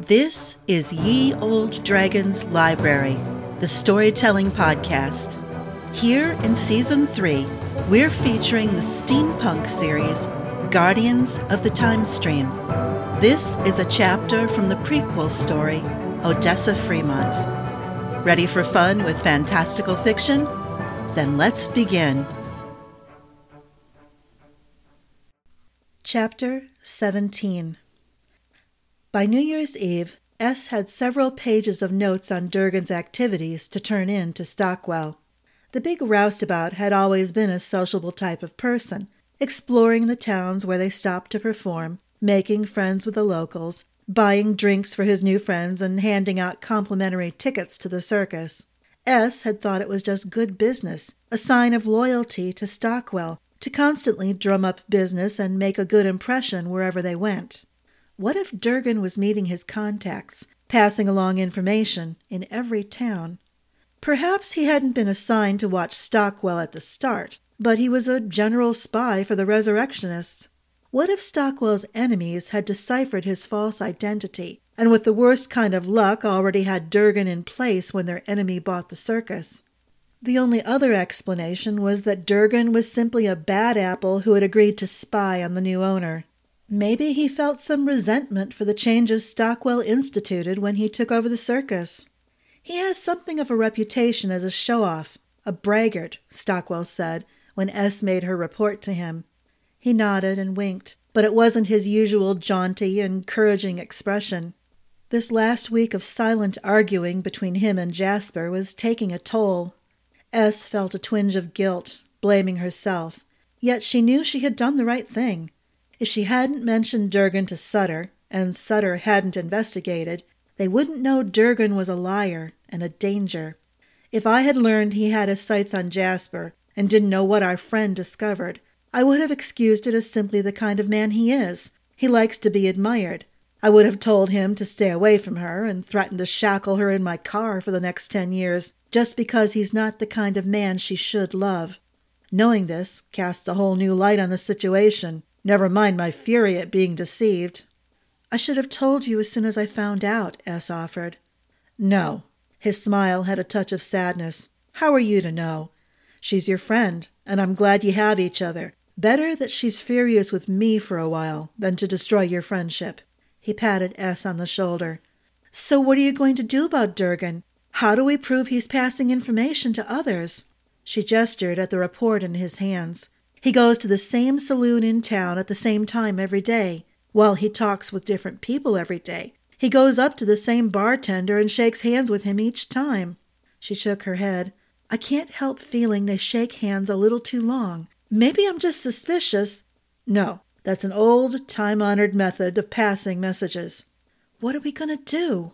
This is Ye Olde Dragon's Library, the storytelling podcast. Here in season three, we're featuring the steampunk series Guardians of the Time Stream. This is a chapter from the prequel story, Odessa Fremont. Ready for fun with fantastical fiction? Then let's begin. Chapter 17 by New Year's Eve, Ess had several pages of notes on Durgen's activities to turn in to Stockwell. The big roustabout had always been a sociable type of person, exploring the towns where they stopped to perform, making friends with the locals, buying drinks for his new friends, and handing out complimentary tickets to the circus. Ess had thought it was just good business, a sign of loyalty to Stockwell, to constantly drum up business and make a good impression wherever they went. What if Durgen was meeting his contacts, passing along information in every town? Perhaps he hadn't been assigned to watch Stockwell at the start, but he was a general spy for the resurrectionists. What if Stockwell's enemies had deciphered his false identity, and with the worst kind of luck already had Durgen in place when their enemy bought the circus? The only other explanation was that Durgen was simply a bad apple who had agreed to spy on the new owner. Maybe he felt some resentment for the changes Stockwell instituted when he took over the circus. He has something of a reputation as a show off, a braggart, Stockwell said when Ess made her report to him. He nodded and winked, but it wasn't his usual jaunty, encouraging expression. This last week of silent arguing between him and Jasper was taking a toll. Ess felt a twinge of guilt, blaming herself, yet she knew she had done the right thing. If she hadn't mentioned Durgen to Sutter, and Sutter hadn't investigated, they wouldn't know Durgen was a liar and a danger. If I had learned he had his sights on Jasper and didn't know what our friend discovered, I would have excused it as simply the kind of man he is. He likes to be admired. I would have told him to stay away from her and threatened to shackle her in my car for the next ten years just because he's not the kind of man she should love. Knowing this casts a whole new light on the situation. Never mind my fury at being deceived. I should have told you as soon as I found out, Ess offered. No. His smile had a touch of sadness. How are you to know? She's your friend, and I'm glad you have each other. Better that she's furious with me for a while than to destroy your friendship. He patted Ess on the shoulder. So what are you going to do about Durgen? How do we prove he's passing information to others? She gestured at the report in his hands. He goes to the same saloon in town at the same time every day. Well, he talks with different people every day. He goes up to the same bartender and shakes hands with him each time. She shook her head. I can't help feeling they shake hands a little too long. Maybe I'm just suspicious. No, that's an old, time honored method of passing messages. What are we going to do?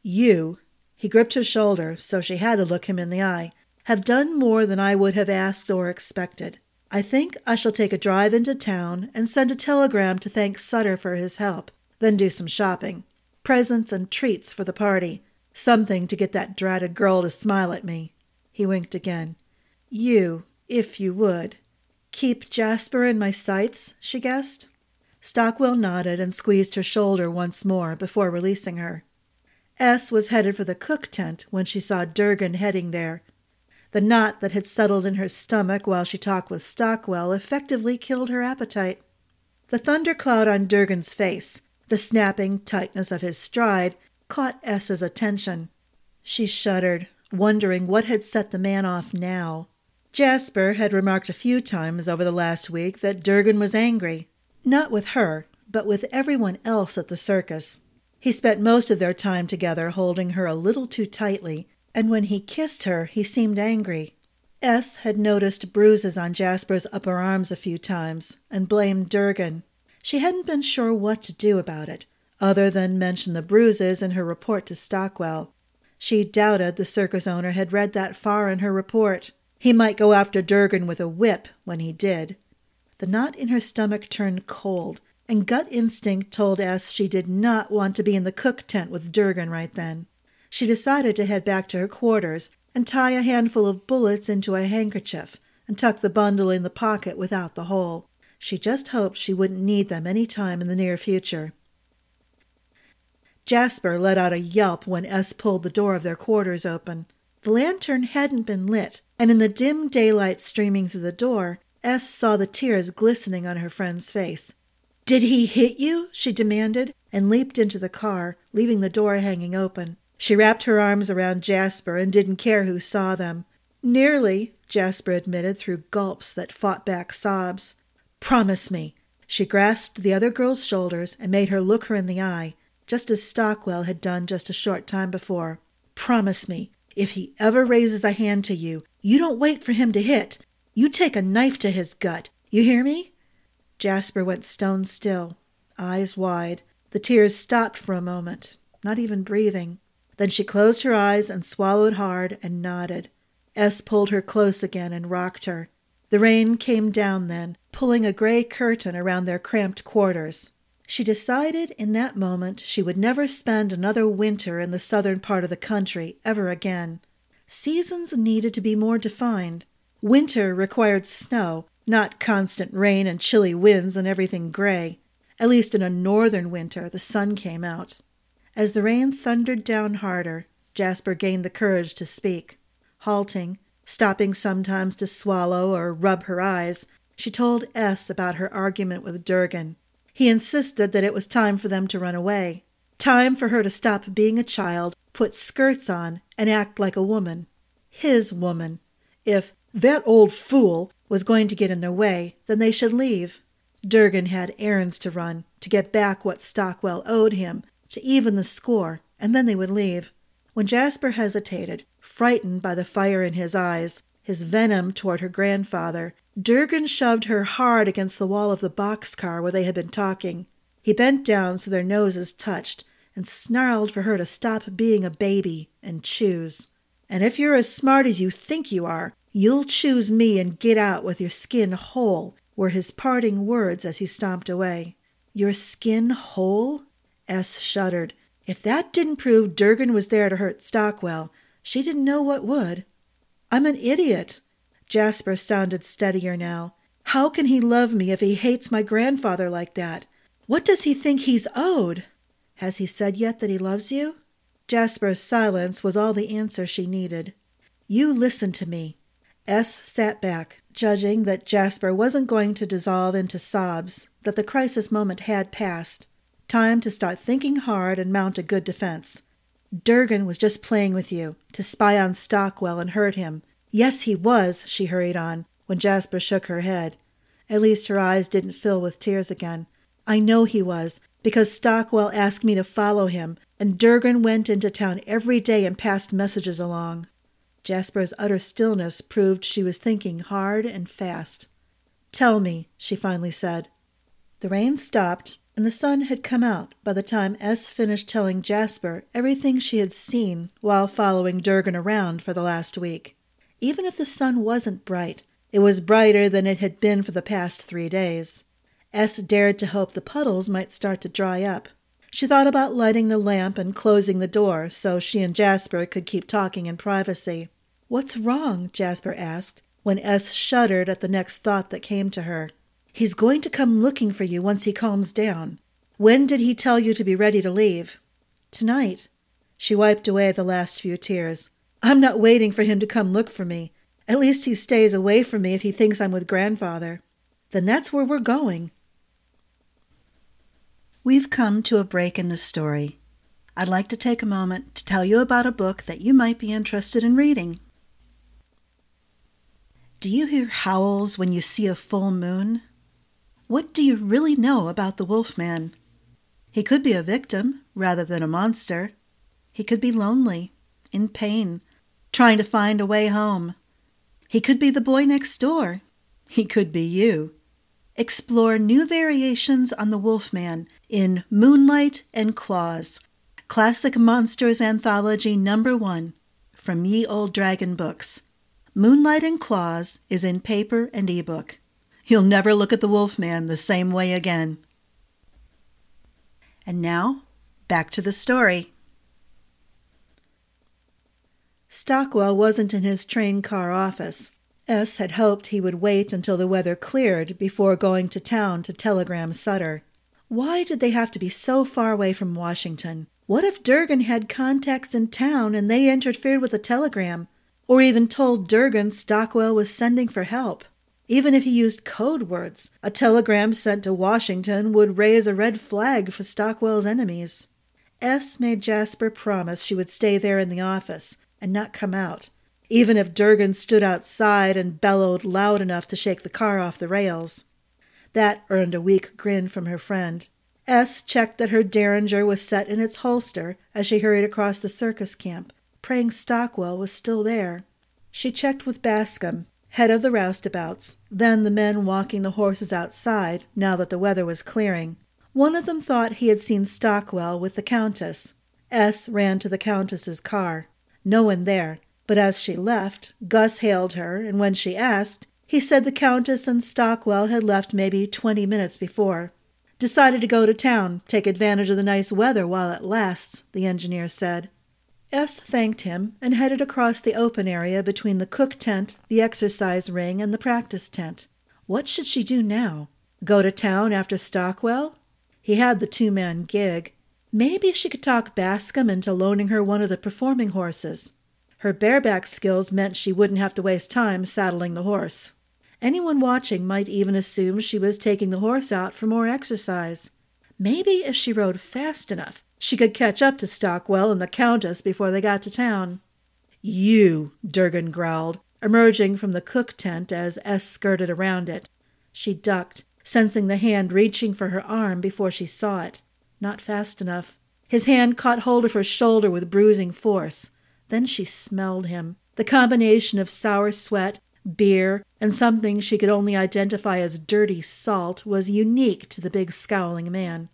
You, he gripped her shoulder so she had to look him in the eye, have done more than I would have asked or expected. I think I shall take a drive into town and send a telegram to thank Sutter for his help, then do some shopping. Presents and treats for the party. Something to get that dratted girl to smile at me. He winked again. You, if you would. Keep Jasper in my sights, she guessed. Stockwell nodded and squeezed her shoulder once more before releasing her. Ess was headed for the cook tent when she saw Durgen heading there, the knot that had settled in her stomach while she talked with Stockwell effectively killed her appetite. The thundercloud on Durgen's face, the snapping tightness of his stride, caught Ess's attention. She shuddered, wondering what had set the man off now. Jasper had remarked a few times over the last week that Durgen was angry, not with her, but with everyone else at the circus. He spent most of their time together holding her a little too tightly and when he kissed her, he seemed angry. Ess had noticed bruises on Jasper's upper arms a few times and blamed Durgen. She hadn't been sure what to do about it, other than mention the bruises in her report to Stockwell. She doubted the circus owner had read that far in her report. He might go after Durgen with a whip when he did. The knot in her stomach turned cold, and gut instinct told Ess she did not want to be in the cook tent with Durgen right then she decided to head back to her quarters and tie a handful of bullets into a handkerchief and tuck the bundle in the pocket without the hole. She just hoped she wouldn't need them any time in the near future. Jasper let out a yelp when Ess pulled the door of their quarters open. The lantern hadn't been lit, and in the dim daylight streaming through the door, Ess saw the tears glistening on her friend's face. Did he hit you? she demanded, and leaped into the car, leaving the door hanging open. She wrapped her arms around Jasper and didn't care who saw them. Nearly, Jasper admitted through gulps that fought back sobs. Promise me. She grasped the other girl's shoulders and made her look her in the eye, just as Stockwell had done just a short time before. Promise me, if he ever raises a hand to you, you don't wait for him to hit. You take a knife to his gut. You hear me? Jasper went stone still, eyes wide. The tears stopped for a moment, not even breathing. Then she closed her eyes and swallowed hard and nodded. Ess pulled her close again and rocked her. The rain came down then, pulling a gray curtain around their cramped quarters. She decided in that moment she would never spend another winter in the southern part of the country ever again. Seasons needed to be more defined. Winter required snow, not constant rain and chilly winds and everything gray. At least in a northern winter, the sun came out. As the rain thundered down harder, Jasper gained the courage to speak. Halting, stopping sometimes to swallow or rub her eyes, she told Ess about her argument with Durgen. He insisted that it was time for them to run away. Time for her to stop being a child, put skirts on, and act like a woman. His woman. If that old fool was going to get in their way, then they should leave. Durgen had errands to run, to get back what Stockwell owed him, to even the score, and then they would leave. When Jasper hesitated, frightened by the fire in his eyes, his venom toward her grandfather, Durgen shoved her hard against the wall of the boxcar where they had been talking. He bent down so their noses touched and snarled for her to stop being a baby and choose. And if you're as smart as you think you are, you'll choose me and get out with your skin whole, were his parting words as he stomped away. Your skin whole? Ess shuddered. If that didn't prove Durgen was there to hurt Stockwell, she didn't know what would. I'm an idiot. Jasper sounded steadier now. How can he love me if he hates my grandfather like that? What does he think he's owed? Has he said yet that he loves you? Jasper's silence was all the answer she needed. You listen to me. Ess sat back, judging that Jasper wasn't going to dissolve into sobs, that the crisis moment had passed. Time to start thinking hard and mount a good defense. Durgen was just playing with you, to spy on Stockwell and hurt him. Yes, he was, she hurried on, when Jasper shook her head. At least her eyes didn't fill with tears again. I know he was, because Stockwell asked me to follow him, and Durgen went into town every day and passed messages along. Jasper's utter stillness proved she was thinking hard and fast. Tell me, she finally said. The rain stopped, and the sun had come out by the time Ess finished telling Jasper everything she had seen while following Durgen around for the last week. Even if the sun wasn't bright, it was brighter than it had been for the past three days. Ess dared to hope the puddles might start to dry up. She thought about lighting the lamp and closing the door so she and Jasper could keep talking in privacy. What's wrong? Jasper asked, when Ess shuddered at the next thought that came to her. He's going to come looking for you once he calms down. When did he tell you to be ready to leave? Tonight. She wiped away the last few tears. I'm not waiting for him to come look for me. At least he stays away from me if he thinks I'm with grandfather. Then that's where we're going. We've come to a break in the story. I'd like to take a moment to tell you about a book that you might be interested in reading. Do you hear howls when you see a full moon? What do you really know about the Wolfman? He could be a victim rather than a monster. He could be lonely, in pain, trying to find a way home. He could be the boy next door. He could be you. Explore new variations on the Wolfman in Moonlight and Claws, Classic Monsters Anthology Number One from Ye Olde Dragon Books. Moonlight and Claws is in paper and ebook. You'll never look at the Wolfman the same way again. And now, back to the story. Stockwell wasn't in his train car office. Ess had hoped he would wait until the weather cleared before going to town to telegram Sutter. Why did they have to be so far away from Washington? What if Durgen had contacts in town and they interfered with a telegram, or even told Durgen Stockwell was sending for help? Even if he used code words, a telegram sent to Washington would raise a red flag for Stockwell's enemies. Ess made Jasper promise she would stay there in the office and not come out, even if Durgen stood outside and bellowed loud enough to shake the car off the rails. That earned a weak grin from her friend. Ess checked that her derringer was set in its holster as she hurried across the circus camp, praying Stockwell was still there. She checked with Bascom, head of the roustabouts, then the men walking the horses outside now that the weather was clearing. One of them thought he had seen Stockwell with the Countess. Ess ran to the Countess's car. No one there, but as she left, Gus hailed her, and when she asked, he said the Countess and Stockwell had left maybe twenty minutes before. Decided to go to town, take advantage of the nice weather while it lasts, the engineer said. Ess thanked him and headed across the open area between the cook tent, the exercise ring, and the practice tent. What should she do now? Go to town after Stockwell? He had the two man gig. Maybe she could talk Bascom into loaning her one of the performing horses. Her bareback skills meant she wouldn't have to waste time saddling the horse. Anyone watching might even assume she was taking the horse out for more exercise. Maybe if she rode fast enough, she could catch up to Stockwell and the Countess before they got to town. You, Durgen growled, emerging from the cook tent as Ess skirted around it. She ducked, sensing the hand reaching for her arm before she saw it. Not fast enough. His hand caught hold of her shoulder with bruising force. Then she smelled him. The combination of sour sweat beer, and something she could only identify as dirty salt was unique to the big scowling man.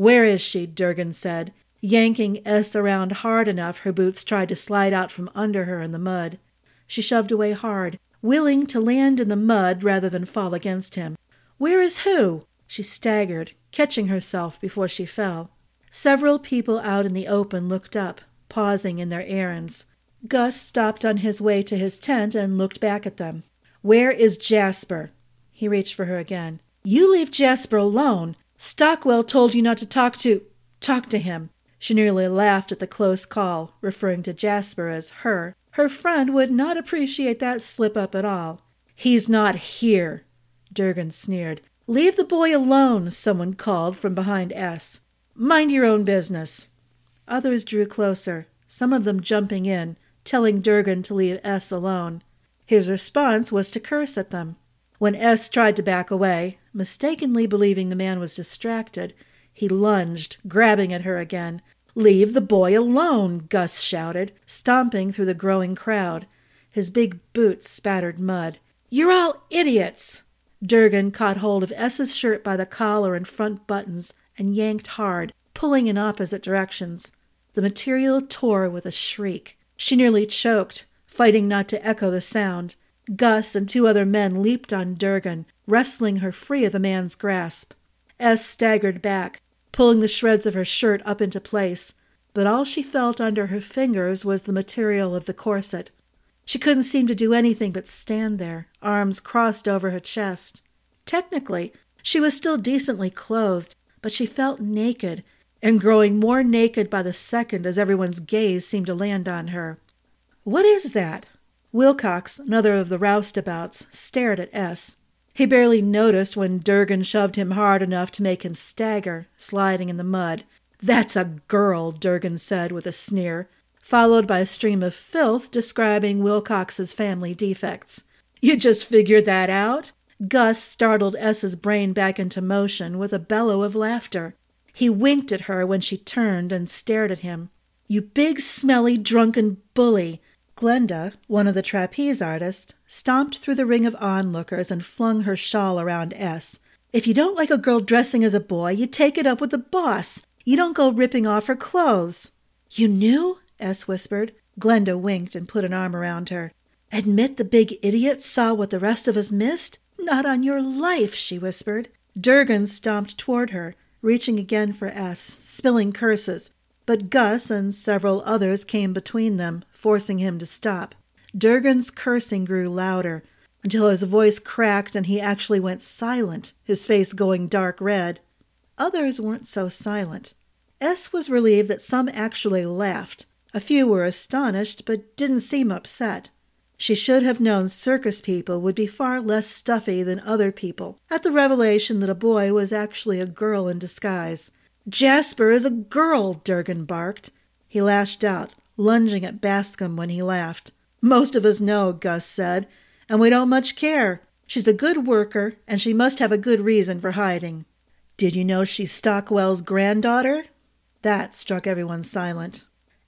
Where is she? Durgen said, yanking Ess around hard enough her boots tried to slide out from under her in the mud. She shoved away hard, willing to land in the mud rather than fall against him. Where is who? She staggered, catching herself before she fell. Several people out in the open looked up, pausing in their errands. Gus stopped on his way to his tent and looked back at them. Where is Jasper? He reached for her again. You leave Jasper alone. Stockwell told you not to talk to talk to him. She nearly laughed at the close call, referring to Jasper as her. Her friend would not appreciate that slip up at all. He's not here, Durgen sneered. Leave the boy alone, someone called from behind Ess. Mind your own business. Others drew closer, some of them jumping in, telling Durgen to leave Ess alone. His response was to curse at them. When Ess tried to back away, mistakenly believing the man was distracted, he lunged, grabbing at her again. Leave the boy alone, Gus shouted, stomping through the growing crowd. His big boots spattered mud. You're all idiots! Durgen caught hold of Ess's shirt by the collar and front buttons and yanked hard, pulling in opposite directions. The material tore with a shriek. She nearly choked, fighting not to echo the sound. Gus and two other men leaped on Durgen, wrestling her free of the man's grasp. Ess staggered back, pulling the shreds of her shirt up into place, but all she felt under her fingers was the material of the corset. She couldn't seem to do anything but stand there, arms crossed over her chest. Technically, she was still decently clothed, but she felt naked and growing more naked by the second as everyone's gaze seemed to land on her. What is that? Wilcox, another of the roustabouts, stared at S. He barely noticed when Durgen shoved him hard enough to make him stagger, sliding in the mud. That's a girl, Durgen said with a sneer, followed by a stream of filth describing Wilcox's family defects. You just figured that out? Gus startled Ess's brain back into motion with a bellow of laughter. He winked at her when she turned and stared at him. You big, smelly, drunken bully! Glenda, one of the trapeze artists, stomped through the ring of onlookers and flung her shawl around Ess. If you don't like a girl dressing as a boy, you take it up with the boss. You don't go ripping off her clothes. You knew? Ess whispered. Glenda winked and put an arm around her. Admit the big idiot saw what the rest of us missed? Not on your life, she whispered. Durgen stomped toward her, reaching again for Ess, spilling curses, but Gus and several others came between them, forcing him to stop. Durgen's cursing grew louder until his voice cracked and he actually went silent, his face going dark red. Others weren't so silent. S was relieved that some actually laughed. A few were astonished, but didn't seem upset. She should have known circus people would be far less stuffy than other people at the revelation that a boy was actually a girl in disguise. Jasper is a girl, Durgen barked. He lashed out, lunging at Bascom when he laughed. Most of us know, Gus said, and we don't much care. She's a good worker, and she must have a good reason for hiding. Did you know she's Stockwell's granddaughter? That struck everyone silent.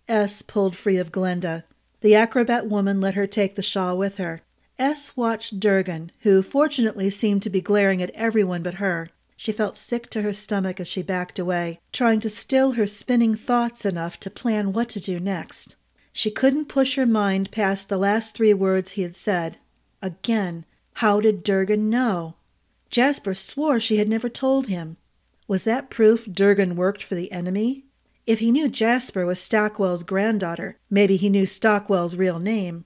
Ess pulled free of Glenda. The acrobat woman let her take the shawl with her. Ess watched Durgen, who fortunately seemed to be glaring at everyone but her. She felt sick to her stomach as she backed away, trying to still her spinning thoughts enough to plan what to do next. She couldn't push her mind past the last three words he had said. Again, how did Durgen know? Jasper swore she had never told him. Was that proof Durgen worked for the enemy? If he knew Jasper was Stockwell's granddaughter, maybe he knew Stockwell's real name.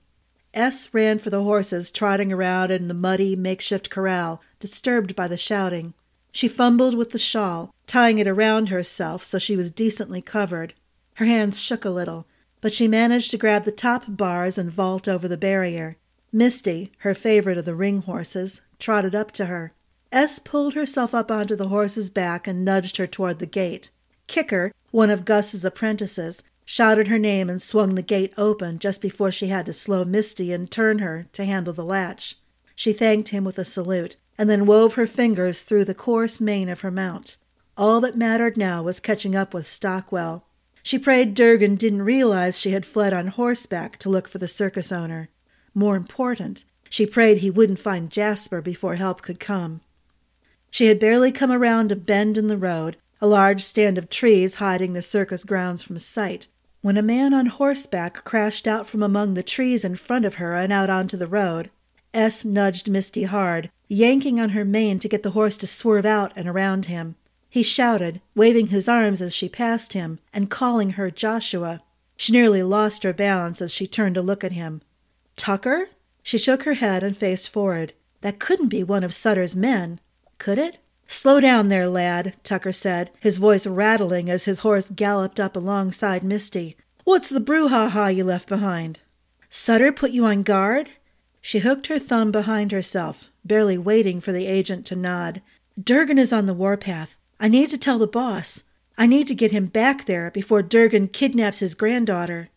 Ess ran for the horses trotting around in the muddy makeshift corral, disturbed by the shouting. She fumbled with the shawl, tying it around herself so she was decently covered. Her hands shook a little, but she managed to grab the top bars and vault over the barrier. Misty, her favorite of the ring horses, trotted up to her. Ess pulled herself up onto the horse's back and nudged her toward the gate. Kicker, one of Gus's apprentices, shouted her name and swung the gate open just before she had to slow Misty and turn her to handle the latch. She thanked him with a salute, and then wove her fingers through the coarse mane of her mount. All that mattered now was catching up with Stockwell. She prayed Durgen didn't realize she had fled on horseback to look for the circus owner. More important, she prayed he wouldn't find Jasper before help could come. She had barely come around a bend in the road a large stand of trees hiding the circus grounds from sight, when a man on horseback crashed out from among the trees in front of her and out onto the road. Ess nudged Misty hard, yanking on her mane to get the horse to swerve out and around him. He shouted, waving his arms as she passed him, and calling her Joshua. She nearly lost her balance as she turned to look at him. Tucker? She shook her head and faced forward. That couldn't be one of Sutter's men, could it? Slow down there, lad, Tucker said, his voice rattling as his horse galloped up alongside Misty. What's the brouhaha you left behind? Sutter put you on guard? She hooked her thumb behind herself, barely waiting for the agent to nod. Durgen is on the warpath. I need to tell the boss. I need to get him back there before Durgen kidnaps his granddaughter.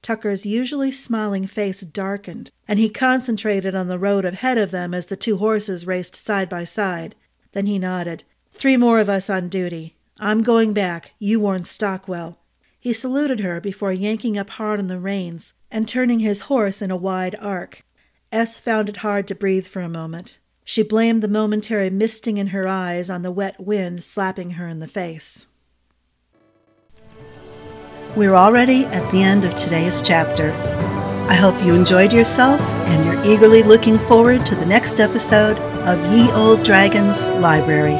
Tucker's usually smiling face darkened, and he concentrated on the road ahead of them as the two horses raced side by side. Then he nodded. Three more of us on duty. I'm going back. You warn Stockwell. He saluted her before yanking up hard on the reins and turning his horse in a wide arc. Ess found it hard to breathe for a moment. She blamed the momentary misting in her eyes on the wet wind slapping her in the face. We're already at the end of today's chapter. I hope you enjoyed yourself and you're eagerly looking forward to the next episode of Ye Olde Dragon's Library.